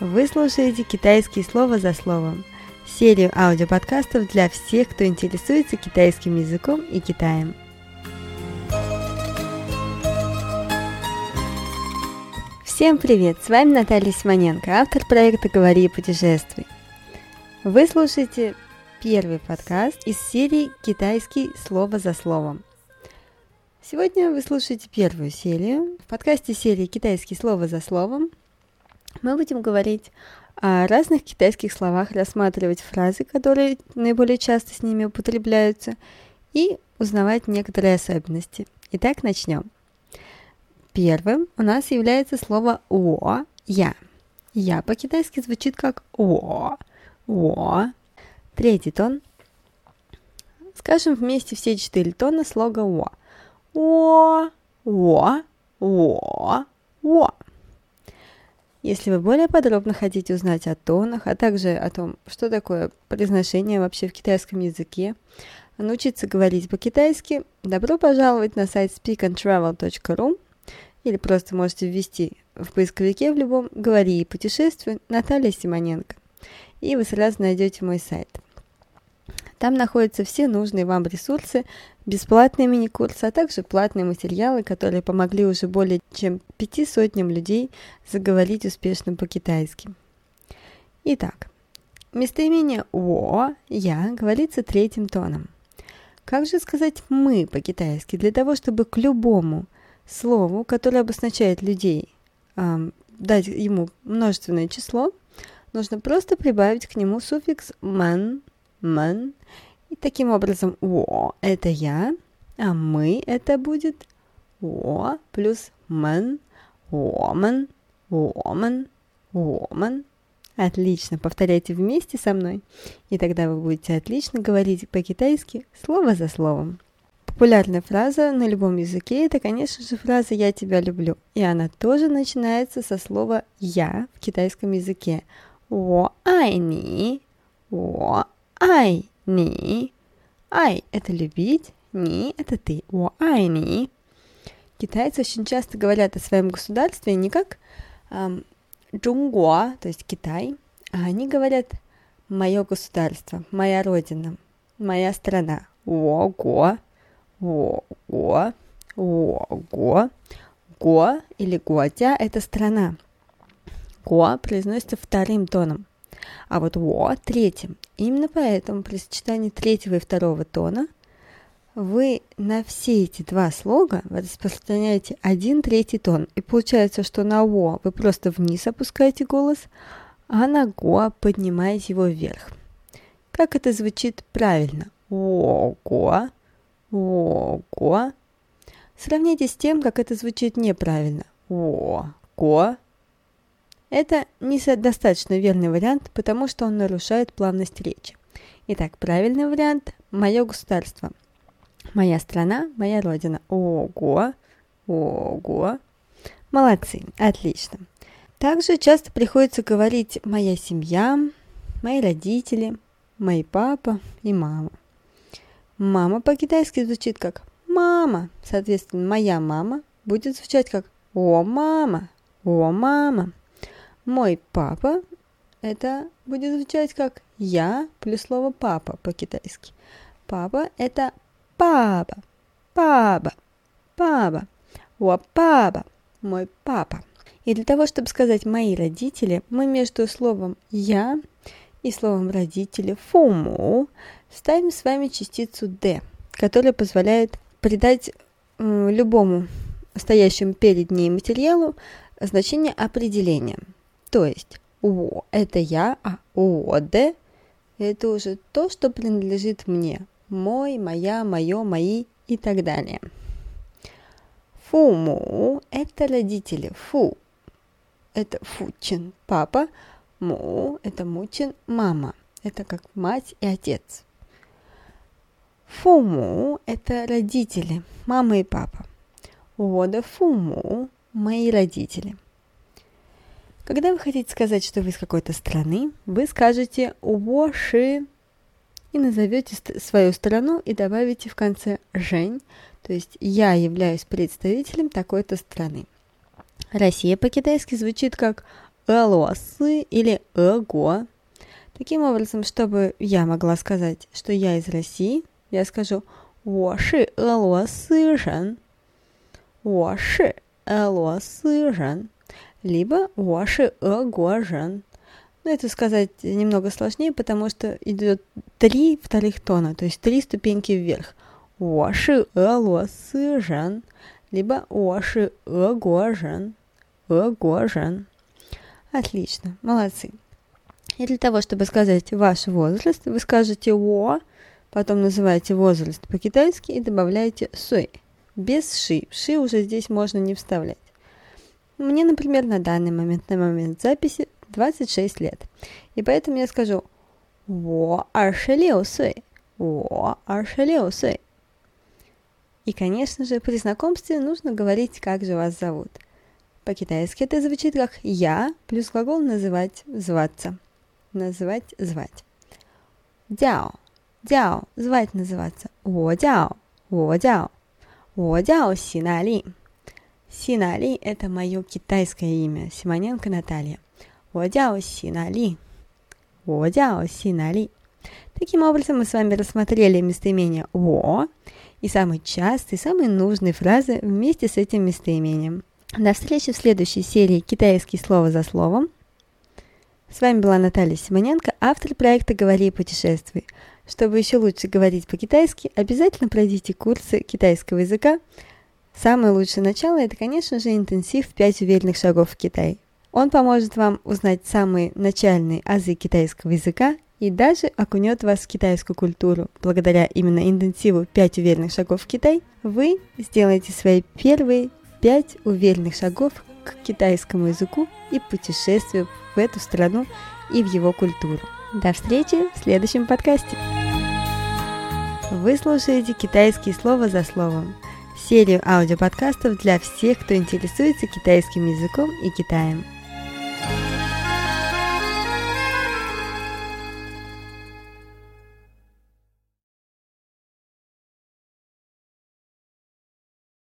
Вы слушаете «Китайские слова за словом» – серию аудиоподкастов для всех, кто интересуется китайским языком и Китаем. Всем привет! С вами Наталья Симоненко, автор проекта «Говори и путешествуй». Вы слушаете первый подкаст из серии «Китайский слово за словом». Сегодня вы слушаете первую серию. В подкасте серии «Китайский слово за словом» мы будем говорить о разных китайских словах, рассматривать фразы, которые наиболее часто с ними употребляются, и узнавать некоторые особенности. Итак, начнем. Первым у нас является слово «о», «я». «Я» по-китайски звучит как «о», «о». Третий тон. Скажем вместе все четыре тона слога «о». «о», «о», «о», «о». Если вы более подробно хотите узнать о тонах, а также о том, что такое произношение вообще в китайском языке, научиться говорить по-китайски, добро пожаловать на сайт speakandtravel.ru или просто можете ввести в поисковике в любом «Говори и путешествуй» Наталья Симоненко, и вы сразу найдете мой сайт – там находятся все нужные вам ресурсы, бесплатные мини-курсы, а также платные материалы, которые помогли уже более чем пяти сотням людей заговорить успешно по-китайски. Итак, местоимение «во» «я» говорится третьим тоном. Как же сказать «мы» по-китайски для того, чтобы к любому слову, которое обозначает людей, дать ему множественное число, нужно просто прибавить к нему суффикс «ман», «ман», и таким образом «о» – это я, а «мы» – это будет «о» плюс «мен», «омен», «омен», «омен». Отлично, повторяйте вместе со мной, и тогда вы будете отлично говорить по-китайски слово за словом. Популярная фраза на любом языке – это, конечно же, фраза «я тебя люблю», и она тоже начинается со слова «я» в китайском языке. «我爱你,我 爱你. Ай – это любить, ни – это ты. О ай ни. Китайцы очень часто говорят о своем государстве не как эм, то есть Китай, а они говорят «мое государство», «моя родина», «моя страна». Во го, во го, или Гуатя – это страна. Го произносится вторым тоном – а вот во третьим. Именно поэтому при сочетании третьего и второго тона вы на все эти два слога распространяете один третий тон. И получается, что на во вы просто вниз опускаете голос, а на го поднимаете его вверх. Как это звучит правильно? О-го, о-го. Сравните с тем, как это звучит неправильно. О-го, это не достаточно верный вариант, потому что он нарушает плавность речи. Итак, правильный вариант – мое государство. Моя страна, моя родина. Ого, ого. Молодцы, отлично. Также часто приходится говорить «моя семья», «мои родители», «мой папа» и «мама». Мама по-китайски звучит как «мама». Соответственно, «моя мама» будет звучать как «о, мама», «о, мама». Мой папа – это будет звучать как «я» плюс слово «папа» по-китайски. Папа – это папа, папа, папа. О, папа, мой папа. И для того, чтобы сказать «мои родители», мы между словом «я» и словом «родители» «фуму» ставим с вами частицу «д», которая позволяет придать любому стоящему перед ней материалу значение определения – то есть «о» – это я, а «оде» – это уже то, что принадлежит мне. Мой, моя, мое, мои и так далее. Фуму – это родители. Фу – это фучин, папа. Му – это мучин, мама. Это как мать и отец. Фуму – это родители, мама и папа. Вода фуму – мои родители – когда вы хотите сказать, что вы из какой-то страны, вы скажете «воши» и назовете свою страну и добавите в конце «жень», то есть «я являюсь представителем такой-то страны». Россия по-китайски звучит как «элосы» или «эго». Таким образом, чтобы я могла сказать, что я из России, я скажу «воши элосы жен». «Воши элосы жен» либо «Ваши огуажен». Но это сказать немного сложнее, потому что идет три вторых тона, то есть три ступеньки вверх. «Ваши жен», либо «Ваши огуажен», «огуажен». Отлично, молодцы. И для того, чтобы сказать ваш возраст, вы скажете «во», потом называете возраст по-китайски и добавляете «сой» без «ши». «Ши» уже здесь можно не вставлять. Мне, например, на данный момент, на момент записи 26 лет. И поэтому я скажу «во 26岁», «во 26岁». И, конечно же, при знакомстве нужно говорить, как же вас зовут. По-китайски это звучит как «я» плюс глагол «называть», «зваться». Называть, звать. Дяо. Дяо. Звать называться. Во дяо. Во дяо. Во дяо Синали. Синали – это мое китайское имя. Симоненко Наталья. Во дяо Синали. Во дяо Синали. Таким образом, мы с вами рассмотрели местоимение «во», и самые частые, самые нужные фразы вместе с этим местоимением. До встречи в следующей серии «Китайские слова за словом». С вами была Наталья Симоненко, автор проекта «Говори и путешествуй». Чтобы еще лучше говорить по-китайски, обязательно пройдите курсы китайского языка. Самое лучшее начало – это, конечно же, интенсив «5 уверенных шагов в Китай». Он поможет вам узнать самые начальные азы китайского языка и даже окунет вас в китайскую культуру. Благодаря именно интенсиву 5 уверенных шагов в Китай, вы сделаете свои первые 5 уверенных шагов к китайскому языку и путешествию в эту страну и в его культуру. До встречи в следующем подкасте. Вы слушаете «Китайские слова за словом» серию аудиоподкастов для всех, кто интересуется китайским языком и Китаем.